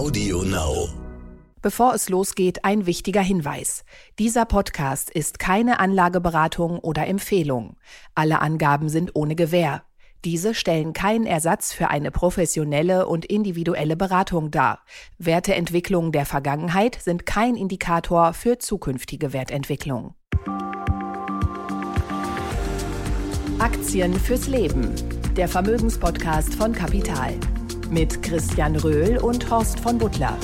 Audio Now. Bevor es losgeht, ein wichtiger Hinweis. Dieser Podcast ist keine Anlageberatung oder Empfehlung. Alle Angaben sind ohne Gewähr. Diese stellen keinen Ersatz für eine professionelle und individuelle Beratung dar. Werteentwicklungen der Vergangenheit sind kein Indikator für zukünftige Wertentwicklung. Aktien fürs Leben. Der Vermögenspodcast von Kapital. Mit Christian Röhl und Horst von Butler.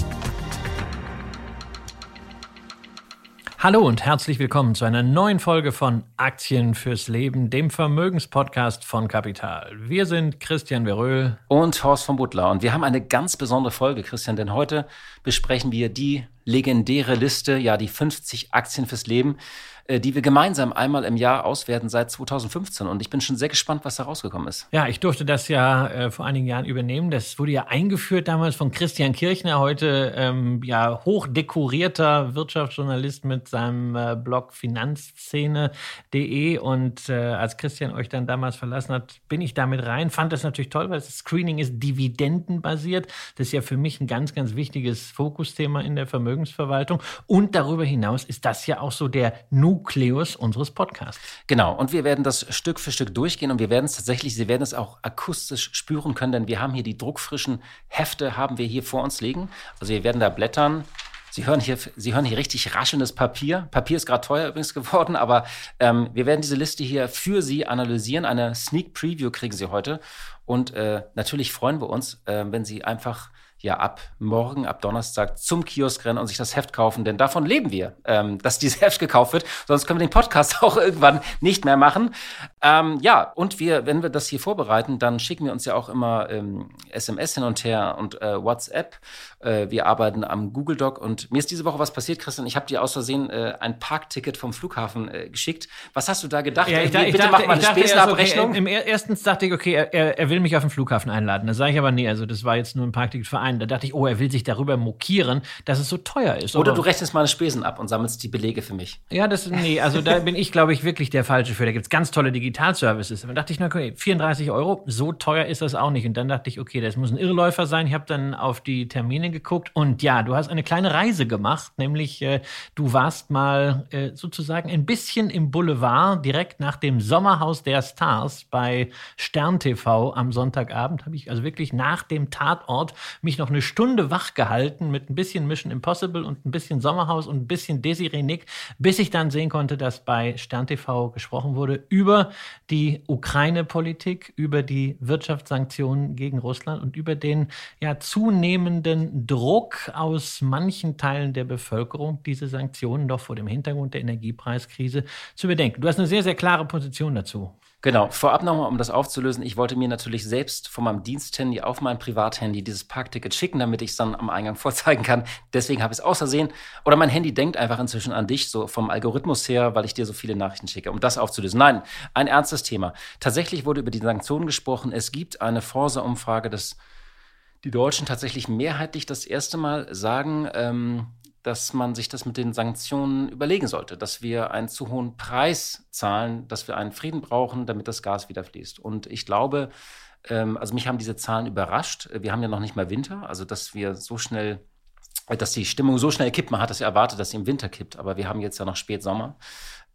Hallo und herzlich willkommen zu einer neuen Folge von Aktien fürs Leben, dem Vermögenspodcast von Kapital. Wir sind Christian Veröhl und Horst von Butler und wir haben eine ganz besondere Folge, Christian, denn heute besprechen wir die legendäre Liste, ja, die 50 Aktien fürs Leben. Äh, die wir gemeinsam einmal im Jahr auswerten seit 2015. Und ich bin schon sehr gespannt, was da rausgekommen ist. Ja, ich durfte das ja äh, vor einigen Jahren übernehmen. Das wurde ja eingeführt damals von Christian Kirchner, heute ähm, ja hochdekorierter Wirtschaftsjournalist mit seinem äh, Blog finanzszene.de. Und äh, als Christian euch dann damals verlassen hat, bin ich damit rein. Fand das natürlich toll, weil das Screening ist dividendenbasiert. Das ist ja für mich ein ganz, ganz wichtiges Fokusthema in der Vermögensverwaltung. Und darüber hinaus ist das ja auch so der Nu Nukleus unseres Podcasts. Genau, und wir werden das Stück für Stück durchgehen und wir werden es tatsächlich, Sie werden es auch akustisch spüren können, denn wir haben hier die druckfrischen Hefte, haben wir hier vor uns liegen. Also wir werden da blättern. Sie hören hier, Sie hören hier richtig raschelndes Papier. Papier ist gerade teuer übrigens geworden, aber ähm, wir werden diese Liste hier für Sie analysieren. Eine Sneak Preview kriegen Sie heute. Und äh, natürlich freuen wir uns, äh, wenn Sie einfach ja ab morgen, ab Donnerstag zum Kiosk rennen und sich das Heft kaufen, denn davon leben wir, ähm, dass dieses Heft gekauft wird. Sonst können wir den Podcast auch irgendwann nicht mehr machen. Ähm, ja, und wir, wenn wir das hier vorbereiten, dann schicken wir uns ja auch immer ähm, SMS hin und her und äh, WhatsApp. Äh, wir arbeiten am Google Doc und mir ist diese Woche was passiert, Christian. Ich habe dir aus Versehen äh, ein Parkticket vom Flughafen äh, geschickt. Was hast du da gedacht? Ja, ich, da, ich bitte dachte, mach mal eine Spesenabrechnung. Okay, Im ersten dachte ich, okay, er, er will mich auf den Flughafen einladen. Da sage ich aber nee, also das war jetzt nur ein Parkticket für einen. Da dachte ich, oh, er will sich darüber mokieren, dass es so teuer ist. Oder aber, du rechnest meine Spesen ab und sammelst die Belege für mich. Ja, das, nee, also da bin ich, glaube ich, wirklich der Falsche für. Da gibt es ganz tolle Digitalservices. Dann dachte ich, na okay, 34 Euro, so teuer ist das auch nicht. Und dann dachte ich, okay, das muss ein Irrläufer sein. Ich habe dann auf die Termine geguckt und ja, du hast eine kleine Reise gemacht, nämlich äh, du warst mal äh, sozusagen ein bisschen im Boulevard, direkt nach dem Sommerhaus der Stars bei Stern TV am Sonntagabend. Habe ich also wirklich nach dem Tatort mich noch eine Stunde wach gehalten mit ein bisschen Mission Impossible und ein bisschen Sommerhaus und ein bisschen Desiree Nick, bis ich dann sehen konnte, dass bei Stern TV gesprochen wurde über die Ukraine-Politik, über die Wirtschaftssanktionen gegen Russland und über den ja zunehmenden Druck aus manchen Teilen der Bevölkerung, diese Sanktionen doch vor dem Hintergrund der Energiepreiskrise zu bedenken. Du hast eine sehr, sehr klare Position dazu. Genau, vorab nochmal, um das aufzulösen, ich wollte mir natürlich selbst von meinem Diensthandy auf mein Privathandy dieses Parkticket schicken, damit ich es dann am Eingang vorzeigen kann. Deswegen habe ich es außersehen. Oder mein Handy denkt einfach inzwischen an dich, so vom Algorithmus her, weil ich dir so viele Nachrichten schicke, um das aufzulösen. Nein, ein ernstes Thema. Tatsächlich wurde über die Sanktionen gesprochen. Es gibt eine Forsa-Umfrage, dass die Deutschen tatsächlich mehrheitlich das erste Mal sagen, ähm, dass man sich das mit den Sanktionen überlegen sollte, dass wir einen zu hohen Preis zahlen, dass wir einen Frieden brauchen, damit das Gas wieder fließt. Und ich glaube, ähm, also mich haben diese Zahlen überrascht. Wir haben ja noch nicht mal Winter, also dass wir so schnell, dass die Stimmung so schnell kippt. Man hat das ja erwartet, dass sie im Winter kippt, aber wir haben jetzt ja noch Spätsommer.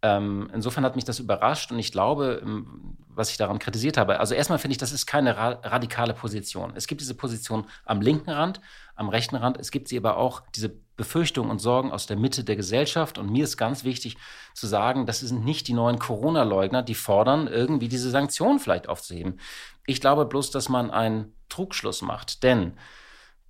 Ähm, insofern hat mich das überrascht und ich glaube, ähm, was ich daran kritisiert habe, also erstmal finde ich, das ist keine ra radikale Position. Es gibt diese Position am linken Rand, am rechten Rand, es gibt sie aber auch, diese Befürchtungen und Sorgen aus der Mitte der Gesellschaft. Und mir ist ganz wichtig zu sagen, das sind nicht die neuen Corona-Leugner, die fordern, irgendwie diese Sanktionen vielleicht aufzuheben. Ich glaube bloß, dass man einen Trugschluss macht, denn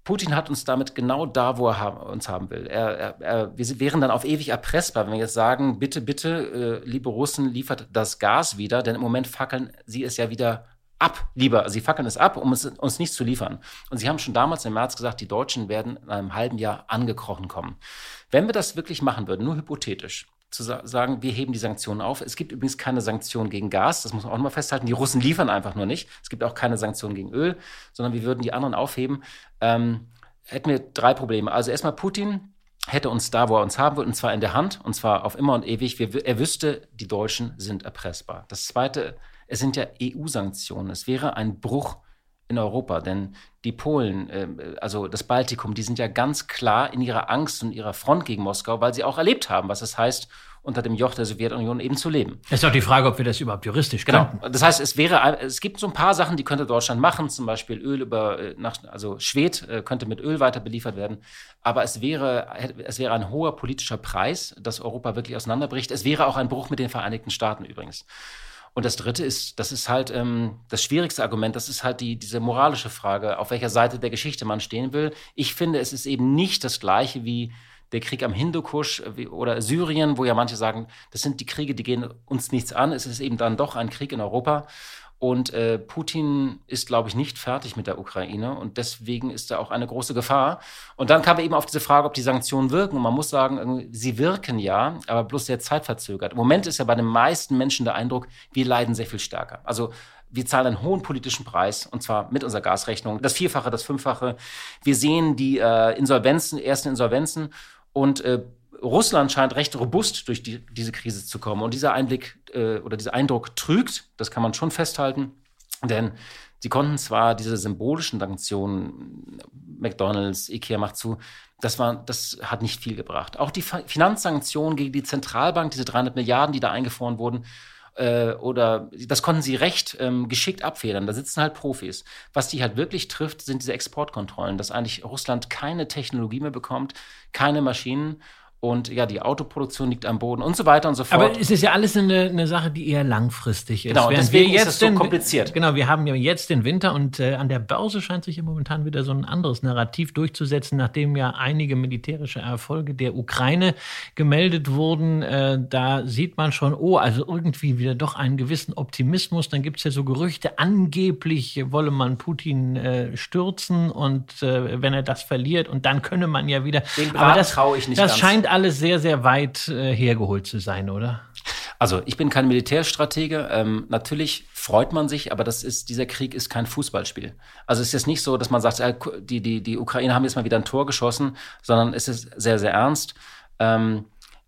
Putin hat uns damit genau da, wo er ha uns haben will. Er, er, wir wären dann auf ewig erpressbar, wenn wir jetzt sagen, bitte, bitte, äh, liebe Russen, liefert das Gas wieder, denn im Moment fackeln sie es ja wieder ab, lieber. Sie fackeln es ab, um es uns nicht zu liefern. Und sie haben schon damals im März gesagt, die Deutschen werden in einem halben Jahr angekrochen kommen. Wenn wir das wirklich machen würden, nur hypothetisch, zu sagen, wir heben die Sanktionen auf. Es gibt übrigens keine Sanktionen gegen Gas, das muss man auch nochmal festhalten. Die Russen liefern einfach nur nicht. Es gibt auch keine Sanktionen gegen Öl, sondern wir würden die anderen aufheben. Ähm, hätten wir drei Probleme. Also erstmal Putin hätte uns da, wo er uns haben will, und zwar in der Hand, und zwar auf immer und ewig. Wir, er wüsste, die Deutschen sind erpressbar. Das zweite, es sind ja EU-Sanktionen. Es wäre ein Bruch in Europa. Denn die Polen, äh, also das Baltikum, die sind ja ganz klar in ihrer Angst und ihrer Front gegen Moskau, weil sie auch erlebt haben, was es heißt, unter dem Joch der Sowjetunion eben zu leben. Es ist auch die Frage, ob wir das überhaupt juristisch genau. könnten. Das heißt, es wäre, es gibt so ein paar Sachen, die könnte Deutschland machen, zum Beispiel Öl über, äh, nach, also Schwed äh, könnte mit Öl weiter beliefert werden. Aber es wäre, es wäre ein hoher politischer Preis, dass Europa wirklich auseinanderbricht. Es wäre auch ein Bruch mit den Vereinigten Staaten übrigens. Und das Dritte ist, das ist halt ähm, das schwierigste Argument, das ist halt die, diese moralische Frage, auf welcher Seite der Geschichte man stehen will. Ich finde, es ist eben nicht das Gleiche wie der Krieg am Hindukusch äh, oder Syrien, wo ja manche sagen, das sind die Kriege, die gehen uns nichts an. Es ist eben dann doch ein Krieg in Europa. Und äh, Putin ist, glaube ich, nicht fertig mit der Ukraine und deswegen ist da auch eine große Gefahr. Und dann kam eben auf diese Frage, ob die Sanktionen wirken. Und man muss sagen, sie wirken ja, aber bloß sehr zeitverzögert. Im Moment ist ja bei den meisten Menschen der Eindruck, wir leiden sehr viel stärker. Also wir zahlen einen hohen politischen Preis und zwar mit unserer Gasrechnung, das Vierfache, das Fünffache. Wir sehen die äh, Insolvenzen, ersten Insolvenzen und äh, Russland scheint recht robust durch die, diese Krise zu kommen. Und dieser Einblick äh, oder dieser Eindruck trügt, das kann man schon festhalten, denn sie konnten zwar diese symbolischen Sanktionen, McDonalds, Ikea macht zu, das, war, das hat nicht viel gebracht. Auch die Finanzsanktionen gegen die Zentralbank, diese 300 Milliarden, die da eingefroren wurden, äh, oder das konnten sie recht ähm, geschickt abfedern. Da sitzen halt Profis. Was die halt wirklich trifft, sind diese Exportkontrollen, dass eigentlich Russland keine Technologie mehr bekommt, keine Maschinen und ja, die Autoproduktion liegt am Boden und so weiter und so fort. Aber es ist ja alles eine, eine Sache, die eher langfristig ist. Genau, Während deswegen wir ist es so den, kompliziert. Genau, wir haben ja jetzt den Winter und äh, an der Börse scheint sich ja momentan wieder so ein anderes Narrativ durchzusetzen, nachdem ja einige militärische Erfolge der Ukraine gemeldet wurden. Äh, da sieht man schon, oh, also irgendwie wieder doch einen gewissen Optimismus. Dann gibt es ja so Gerüchte, angeblich wolle man Putin äh, stürzen und äh, wenn er das verliert und dann könne man ja wieder. Den Aber das traue ich nicht Das ganz. scheint alles sehr, sehr weit äh, hergeholt zu sein, oder? Also ich bin kein Militärstratege. Ähm, natürlich freut man sich, aber das ist, dieser Krieg ist kein Fußballspiel. Also es ist jetzt nicht so, dass man sagt, äh, die, die, die Ukrainer haben jetzt mal wieder ein Tor geschossen, sondern es ist sehr, sehr ernst. Ähm,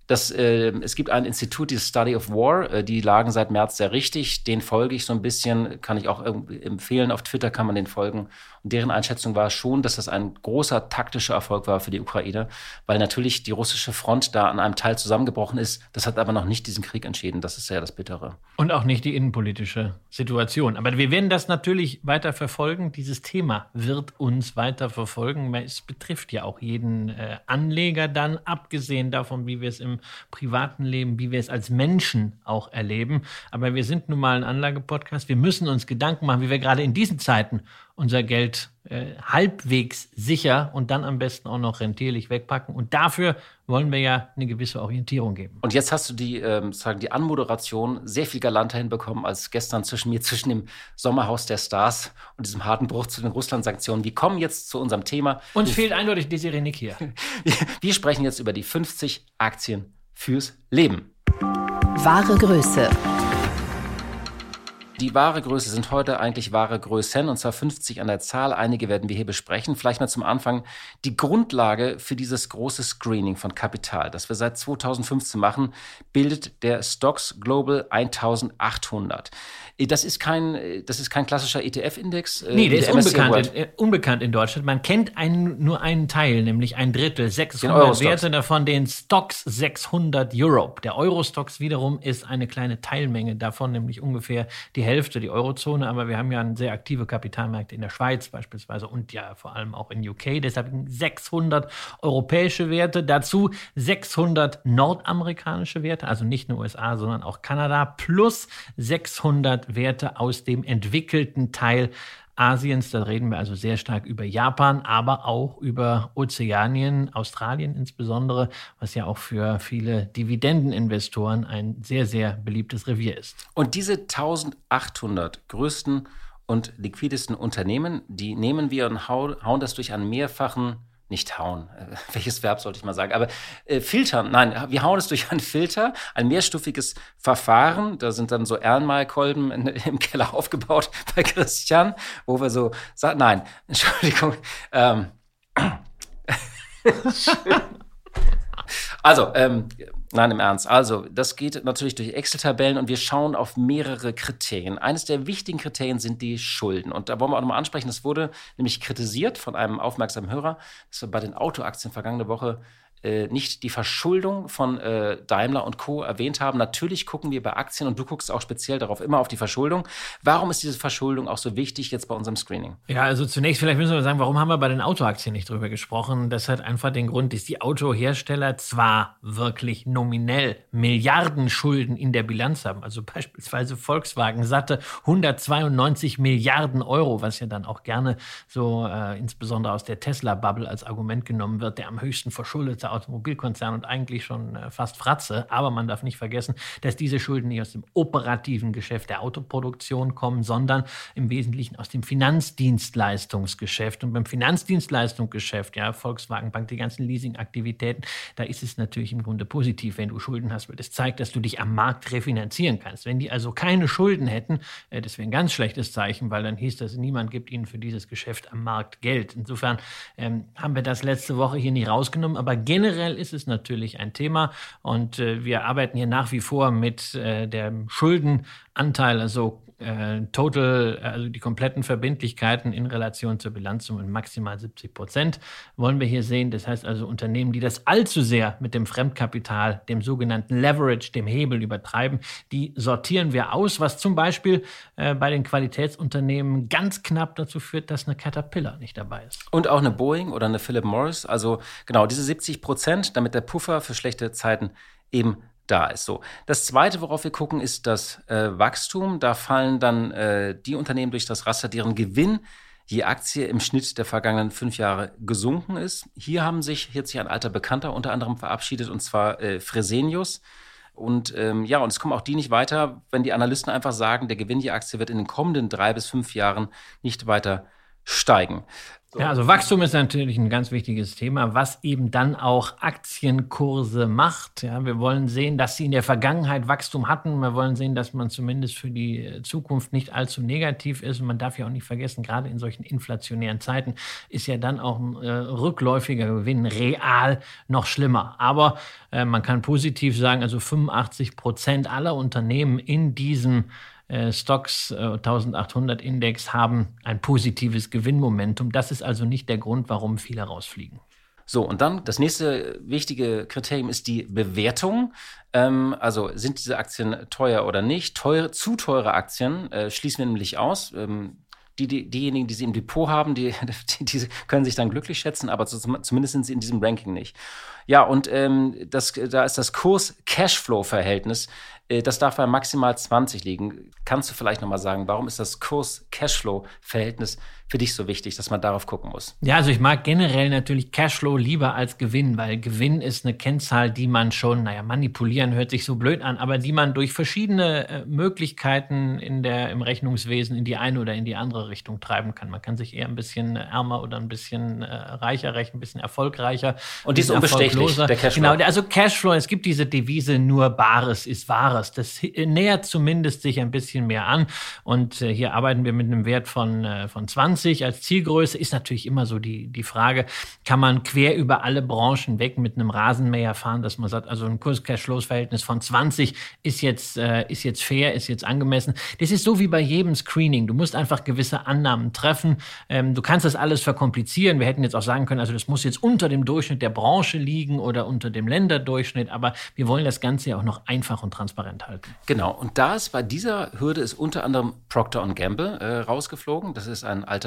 das, äh, es gibt ein Institut, dieses Study of War, äh, die lagen seit März sehr richtig. Den folge ich so ein bisschen, kann ich auch empfehlen. Auf Twitter kann man den folgen. Deren Einschätzung war schon, dass das ein großer taktischer Erfolg war für die Ukraine, weil natürlich die russische Front da an einem Teil zusammengebrochen ist. Das hat aber noch nicht diesen Krieg entschieden. Das ist ja das Bittere. Und auch nicht die innenpolitische Situation. Aber wir werden das natürlich weiter verfolgen. Dieses Thema wird uns weiter verfolgen. Es betrifft ja auch jeden äh, Anleger dann, abgesehen davon, wie wir es im privaten Leben, wie wir es als Menschen auch erleben. Aber wir sind nun mal ein Anlagepodcast. Wir müssen uns Gedanken machen, wie wir gerade in diesen Zeiten unser Geld äh, halbwegs sicher und dann am besten auch noch rentierlich wegpacken. Und dafür wollen wir ja eine gewisse Orientierung geben. Und jetzt hast du die, ähm, sagen, die Anmoderation sehr viel galanter hinbekommen als gestern zwischen mir, zwischen dem Sommerhaus der Stars und diesem harten Bruch zu den Russland-Sanktionen. Wir kommen jetzt zu unserem Thema. Uns fehlt eindeutig Desiree Nick hier. Wir sprechen jetzt über die 50 Aktien fürs Leben. Wahre Größe. Die wahre Größe sind heute eigentlich wahre Größen, und zwar 50 an der Zahl. Einige werden wir hier besprechen. Vielleicht mal zum Anfang die Grundlage für dieses große Screening von Kapital, das wir seit 2015 machen, bildet der Stocks Global 1800. Das ist kein, das ist kein klassischer ETF-Index. Äh, nee, der ist unbekannt in, äh, unbekannt in Deutschland. Man kennt einen, nur einen Teil, nämlich ein Drittel, 600 Werte davon, den Stocks 600 Europe. Der Euro-Stocks wiederum ist eine kleine Teilmenge davon, nämlich ungefähr die Hälfte, die Eurozone. Aber wir haben ja sehr aktive Kapitalmärkte in der Schweiz beispielsweise und ja vor allem auch in UK. Deshalb 600 europäische Werte, dazu 600 nordamerikanische Werte, also nicht nur USA, sondern auch Kanada, plus 600 Werte aus dem entwickelten Teil Asiens. Da reden wir also sehr stark über Japan, aber auch über Ozeanien, Australien insbesondere, was ja auch für viele Dividendeninvestoren ein sehr, sehr beliebtes Revier ist. Und diese 1800 größten und liquidesten Unternehmen, die nehmen wir und hauen das durch einen mehrfachen nicht hauen, äh, welches Verb sollte ich mal sagen, aber äh, filtern, nein, wir hauen es durch einen Filter, ein mehrstufiges Verfahren, da sind dann so Ehrenmalkolben im Keller aufgebaut bei Christian, wo wir so sagen, nein, Entschuldigung, ähm, also, ähm, Nein, im Ernst. Also, das geht natürlich durch Excel-Tabellen und wir schauen auf mehrere Kriterien. Eines der wichtigen Kriterien sind die Schulden. Und da wollen wir auch nochmal ansprechen, das wurde nämlich kritisiert von einem aufmerksamen Hörer, dass wir bei den Autoaktien vergangene Woche äh, nicht die Verschuldung von äh, Daimler und Co. erwähnt haben. Natürlich gucken wir bei Aktien und du guckst auch speziell darauf immer auf die Verschuldung. Warum ist diese Verschuldung auch so wichtig jetzt bei unserem Screening? Ja, also zunächst vielleicht müssen wir sagen, warum haben wir bei den Autoaktien nicht drüber gesprochen? Das hat einfach den Grund, dass die Autohersteller zwar wirklich nominell Milliarden Schulden in der Bilanz haben, also beispielsweise Volkswagen satte 192 Milliarden Euro, was ja dann auch gerne so äh, insbesondere aus der Tesla-Bubble als Argument genommen wird, der am höchsten verschuldete Automobilkonzern und eigentlich schon äh, fast Fratze. Aber man darf nicht vergessen, dass diese Schulden nicht aus dem operativen Geschäft der Autoproduktion kommen, sondern im Wesentlichen aus dem Finanzdienstleistungsgeschäft. Und beim Finanzdienstleistungsgeschäft, ja, Volkswagen Bank, die ganzen Leasingaktivitäten, da ist es natürlich im Grunde positiv, wenn du Schulden hast, weil das zeigt, dass du dich am Markt refinanzieren kannst. Wenn die also keine Schulden hätten, äh, das wäre ein ganz schlechtes Zeichen, weil dann hieß das, niemand gibt ihnen für dieses Geschäft am Markt Geld. Insofern ähm, haben wir das letzte Woche hier nicht rausgenommen, aber generell generell ist es natürlich ein Thema und äh, wir arbeiten hier nach wie vor mit äh, dem Schuldenanteil, also äh, total, also die kompletten Verbindlichkeiten in Relation zur Bilanzsumme maximal 70 Prozent wollen wir hier sehen. Das heißt also Unternehmen, die das allzu sehr mit dem Fremdkapital, dem sogenannten Leverage, dem Hebel übertreiben, die sortieren wir aus, was zum Beispiel äh, bei den Qualitätsunternehmen ganz knapp dazu führt, dass eine Caterpillar nicht dabei ist. Und auch eine Boeing oder eine Philip Morris. Also genau diese 70 Prozent, damit der Puffer für schlechte Zeiten eben da ist. So. Das zweite, worauf wir gucken, ist das äh, Wachstum. Da fallen dann äh, die Unternehmen durch das Raster, deren Gewinn je Aktie im Schnitt der vergangenen fünf Jahre gesunken ist. Hier haben sich jetzt hier ein alter Bekannter unter anderem verabschiedet, und zwar äh, Fresenius. Und ähm, ja, und es kommen auch die nicht weiter, wenn die Analysten einfach sagen, der Gewinn je Aktie wird in den kommenden drei bis fünf Jahren nicht weiter steigen. Ja, also Wachstum ist natürlich ein ganz wichtiges Thema, was eben dann auch Aktienkurse macht. Ja, wir wollen sehen, dass sie in der Vergangenheit Wachstum hatten. Wir wollen sehen, dass man zumindest für die Zukunft nicht allzu negativ ist. Und man darf ja auch nicht vergessen, gerade in solchen inflationären Zeiten ist ja dann auch ein äh, rückläufiger Gewinn real noch schlimmer. Aber äh, man kann positiv sagen, also 85 Prozent aller Unternehmen in diesem äh, Stocks äh, 1800 Index haben ein positives Gewinnmomentum. Das ist also nicht der Grund, warum viele rausfliegen. So, und dann das nächste wichtige Kriterium ist die Bewertung. Ähm, also sind diese Aktien teuer oder nicht? Teuer, zu teure Aktien äh, schließen wir nämlich aus. Ähm, die, die, diejenigen, die sie im Depot haben, die, die, können sich dann glücklich schätzen, aber zumindest sind sie in diesem Ranking nicht. Ja, und ähm, das, da ist das Kurs-Cashflow-Verhältnis äh, das darf bei maximal 20 liegen. Kannst du vielleicht nochmal sagen, warum ist das Kurs-Cashflow-Verhältnis für dich so wichtig, dass man darauf gucken muss? Ja, also ich mag generell natürlich Cashflow lieber als Gewinn, weil Gewinn ist eine Kennzahl, die man schon, naja, manipulieren hört sich so blöd an, aber die man durch verschiedene äh, Möglichkeiten in der, im Rechnungswesen in die eine oder in die andere Richtung treiben kann. Man kann sich eher ein bisschen ärmer oder ein bisschen äh, reicher rechnen, ein bisschen erfolgreicher. Und die ist unbestechlich, der Cashflow. Genau, also Cashflow, es gibt diese Devise, nur Bares ist Wahres. Das nähert zumindest sich ein bisschen mehr an. Und äh, hier arbeiten wir mit einem Wert von, äh, von 20 20 als Zielgröße ist natürlich immer so die, die Frage, kann man quer über alle Branchen weg mit einem Rasenmäher fahren, dass man sagt, also ein Kurs-Cash-Flows-Verhältnis von 20 ist jetzt, äh, ist jetzt fair, ist jetzt angemessen. Das ist so wie bei jedem Screening. Du musst einfach gewisse Annahmen treffen. Ähm, du kannst das alles verkomplizieren. Wir hätten jetzt auch sagen können, also das muss jetzt unter dem Durchschnitt der Branche liegen oder unter dem Länderdurchschnitt, aber wir wollen das Ganze ja auch noch einfach und transparent halten. Genau. Und da ist bei dieser Hürde ist unter anderem Procter Gamble äh, rausgeflogen. Das ist ein alter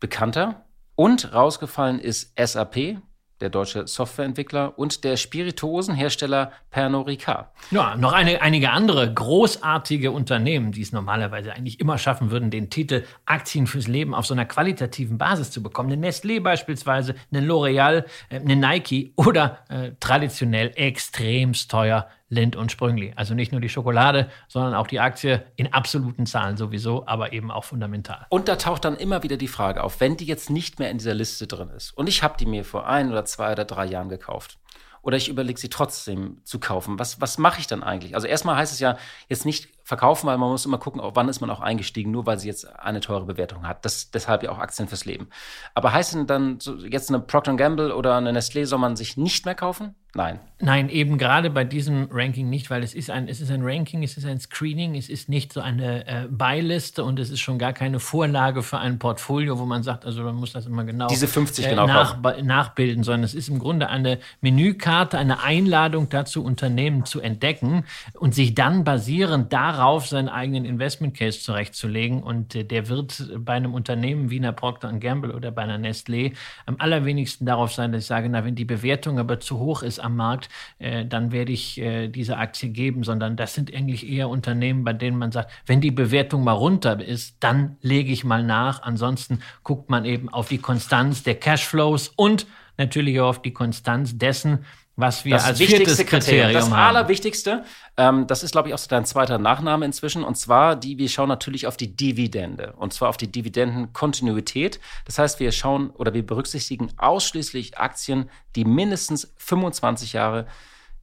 bekannter. Und rausgefallen ist SAP, der deutsche Softwareentwickler, und der Spirituosenhersteller Pernod Ricard. Ja, noch eine, einige andere großartige Unternehmen, die es normalerweise eigentlich immer schaffen würden, den Titel Aktien fürs Leben auf so einer qualitativen Basis zu bekommen. Eine Nestlé beispielsweise, eine L'Oreal, äh, eine Nike oder äh, traditionell extremst teuer Lind und Sprüngli. Also nicht nur die Schokolade, sondern auch die Aktie in absoluten Zahlen sowieso, aber eben auch fundamental. Und da taucht dann immer wieder die Frage auf, wenn die jetzt nicht mehr in dieser Liste drin ist und ich habe die mir vor ein oder zwei oder drei Jahren gekauft oder ich überlege sie trotzdem zu kaufen, was, was mache ich dann eigentlich? Also erstmal heißt es ja jetzt nicht verkaufen, weil man muss immer gucken, wann ist man auch eingestiegen, nur weil sie jetzt eine teure Bewertung hat. Das, deshalb ja auch Aktien fürs Leben. Aber heißt denn dann so jetzt eine Procter Gamble oder eine Nestlé soll man sich nicht mehr kaufen? Nein. Nein, eben gerade bei diesem Ranking nicht, weil es ist ein, es ist ein Ranking, es ist ein Screening, es ist nicht so eine äh, Beiliste und es ist schon gar keine Vorlage für ein Portfolio, wo man sagt, also man muss das immer genau, Diese 50 genau nach, nachbilden, sondern es ist im Grunde eine Menükarte, eine Einladung dazu, Unternehmen zu entdecken und sich dann basierend darauf seinen eigenen Investment Case zurechtzulegen. Und äh, der wird bei einem Unternehmen wie einer Procter Gamble oder bei einer Nestlé am allerwenigsten darauf sein, dass ich sage, na, wenn die Bewertung aber zu hoch ist am Markt, äh, dann werde ich äh, diese Aktie geben, sondern das sind eigentlich eher Unternehmen, bei denen man sagt, wenn die Bewertung mal runter ist, dann lege ich mal nach. Ansonsten guckt man eben auf die Konstanz der Cashflows und natürlich auch auf die Konstanz dessen, was wir das als wichtigste viertes Kriterium Das haben. allerwichtigste, ähm, das ist, glaube ich, auch so dein zweiter Nachname inzwischen. Und zwar, die, wir schauen natürlich auf die Dividende. Und zwar auf die Dividendenkontinuität. Das heißt, wir schauen oder wir berücksichtigen ausschließlich Aktien, die mindestens 25 Jahre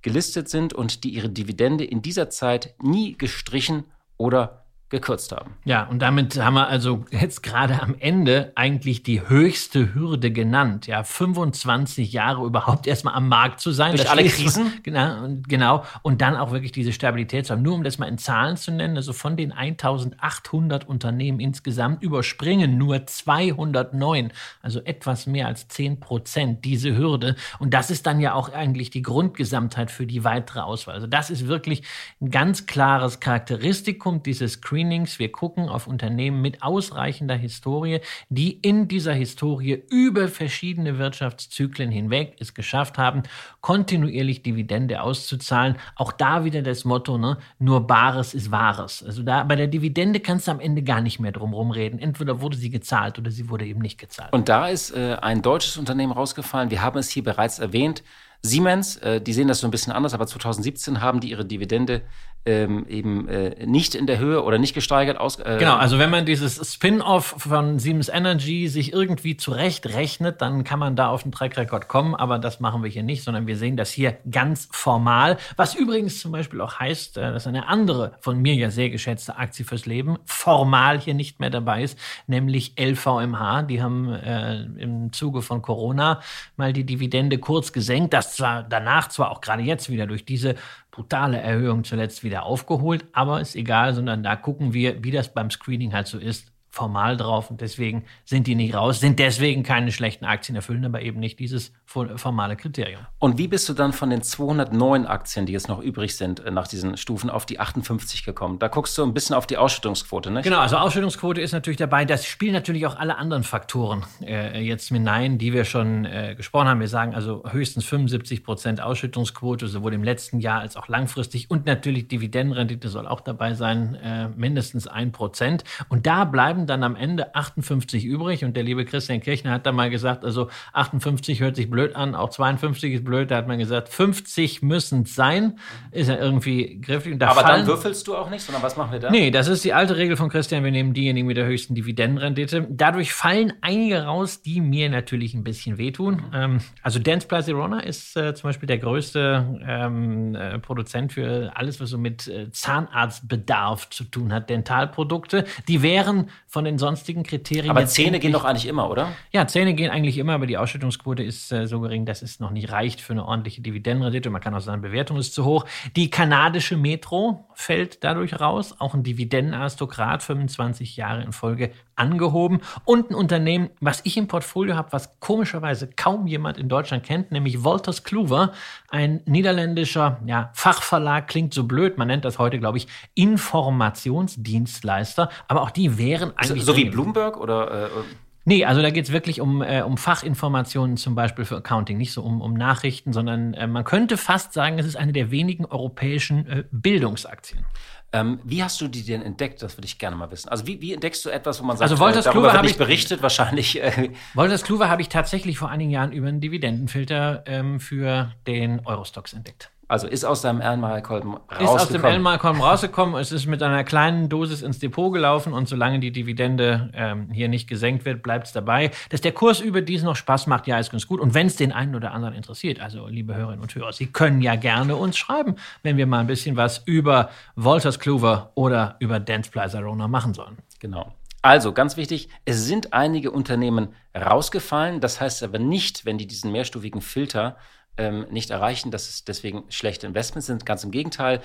gelistet sind und die ihre Dividende in dieser Zeit nie gestrichen oder gekürzt haben. Ja, und damit haben wir also jetzt gerade am Ende eigentlich die höchste Hürde genannt. Ja, 25 Jahre überhaupt erstmal am Markt zu sein. Durch Das alle Krisen? Genau, und- genau. Und dann auch wirklich diese Stabilität zu haben. Nur um das mal in Zahlen zu nennen, also von den 1800 Unternehmen insgesamt überspringen nur 209, also etwas mehr als 10 Prozent diese Hürde. Und das ist dann ja auch eigentlich die Grundgesamtheit für die weitere Auswahl. Also das ist wirklich ein ganz klares Charakteristikum dieses Screenings. Wir gucken auf Unternehmen mit ausreichender Historie, die in dieser Historie über verschiedene Wirtschaftszyklen hinweg es geschafft haben, kontinuierlich Dividende auszuzahlen. Auch da wieder das Motto, ne, nur Bares ist Wahres. Also da bei der Dividende kannst du am Ende gar nicht mehr drum rumreden. Entweder wurde sie gezahlt oder sie wurde eben nicht gezahlt. Und da ist äh, ein deutsches Unternehmen rausgefallen. Wir haben es hier bereits erwähnt. Siemens, äh, die sehen das so ein bisschen anders, aber 2017 haben die ihre Dividende ähm, eben äh, nicht in der Höhe oder nicht gesteigert aus. Äh, Genau, also wenn man dieses Spin-off von Siemens Energy sich irgendwie zurechtrechnet, dann kann man da auf den Track Record kommen, aber das machen wir hier nicht, sondern wir sehen das hier ganz formal, was übrigens zum Beispiel auch heißt, äh, dass eine andere von mir ja sehr geschätzte Aktie fürs Leben formal hier nicht mehr dabei ist, nämlich LVMH. Die haben äh, im Zuge von Corona mal die Dividende kurz gesenkt, das zwar danach zwar auch gerade jetzt wieder durch diese brutale Erhöhung zuletzt wieder aufgeholt, aber ist egal, sondern da gucken wir, wie das beim Screening halt so ist, formal drauf und deswegen sind die nicht raus, sind deswegen keine schlechten Aktien, erfüllen aber eben nicht dieses fo- formale Kriterium. Und wie bist du dann von den 209 Aktien, die jetzt noch übrig sind, äh, nach diesen Stufen auf die 58 gekommen? Da guckst du ein bisschen auf die Ausschüttungsquote, ne? Genau, also Ausschüttungsquote ist natürlich dabei. Das spielen natürlich auch alle anderen Faktoren äh, jetzt mit hinein, die wir schon äh, gesprochen haben. Wir sagen also höchstens 75 Prozent Ausschüttungsquote, sowohl im letzten Jahr als auch langfristig. Und natürlich Dividendenrendite soll auch dabei sein, äh, mindestens ein Prozent. Und da bleiben dann am Ende 58 übrig. Und der liebe Christian Kirchner hat da mal gesagt, also 58 hört sich blöd an, auch 52 ist blöd. Da hat man gesagt, 50 müssen sein. Ist ja irgendwie griffig. Da Aber dann würfelst du auch nicht, sondern was machen wir da? Nee, das ist die alte Regel von Christian. Wir nehmen diejenigen mit der höchsten Dividendenrendite. Dadurch fallen einige raus, die mir natürlich ein bisschen wehtun. Ähm, also Dance Plazirona ist äh, zum Beispiel der größte ähm, äh, Produzent für alles, was so mit äh, Zahnarztbedarf zu tun hat. Dentalprodukte. Die wären von den sonstigen Kriterien. Aber Zähne gehen doch eigentlich immer, oder? ja, Zähne gehen eigentlich immer, aber die Ausschüttungsquote ist äh, so gering, dass es noch nicht reicht für eine ordentliche Dividendenrendite. Man kann auch sagen, Bewertung ist zu hoch. Die kanadische Metro fällt dadurch raus. Auch ein Dividendenaristokrat, 25 Jahre in Folge angehoben. Und ein Unternehmen, was ich im Portfolio habe, was komischerweise kaum jemand in Deutschland kennt, nämlich Wolters Kluwer, ein niederländischer ja, Fachverlag, klingt so blöd. Man nennt das heute, glaube ich, Informationsdienstleister. Aber auch die wären So, eigentlich. so wie dringend- Bloomberg oder? Äh, Nee, also da geht es wirklich um, äh, um Fachinformationen zum Beispiel für Accounting, nicht so um, um Nachrichten, sondern äh, man könnte fast sagen, es ist eine der wenigen europäischen äh, Bildungsaktien. Ähm, wie hast du die denn entdeckt? Das würde ich gerne mal wissen. Also wie, wie entdeckst du etwas, wo man sagt, Also Wolters äh, darüber habe nicht ich- berichtet, wahrscheinlich. Äh, Wolters Kluwer habe ich tatsächlich vor einigen Jahren über einen Dividendenfilter ähm, für den Eurostox entdeckt. Also ist aus deinem Erlenmeyer-Kolben rausgekommen. Ist aus dem Elmarkolm rausgekommen, es ist mit einer kleinen Dosis ins Depot gelaufen und solange die Dividende ähm, hier nicht gesenkt wird, bleibt es dabei. Dass der Kurs überdies noch Spaß macht, ja, ist ganz gut. Und wenn es den einen oder anderen interessiert, also liebe Hörerinnen und Hörer, Sie können ja gerne uns schreiben, wenn wir mal ein bisschen was über Wolters Kluwer oder über Dance Plaza Rona machen sollen. Genau. Also, ganz wichtig, es sind einige Unternehmen rausgefallen. Das heißt aber nicht, wenn die diesen mehrstufigen Filter ähm, nicht erreichen, dass es deswegen schlechte Investments sind. Ganz im Gegenteil.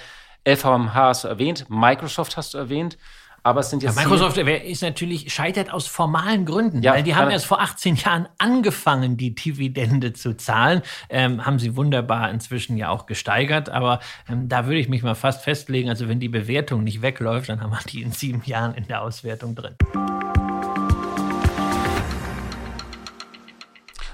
LVMH hast du erwähnt, Microsoft hast du erwähnt. Aber es sind jetzt. Ja, Microsoft ist natürlich scheitert aus formalen Gründen, ja, weil die haben erst vor 18 Jahren angefangen, die Dividende zu zahlen. Ähm, haben sie wunderbar inzwischen ja auch gesteigert. Aber ähm, da würde ich mich mal fast festlegen, also wenn die Bewertung nicht wegläuft, dann haben wir die in sieben Jahren in der Auswertung drin.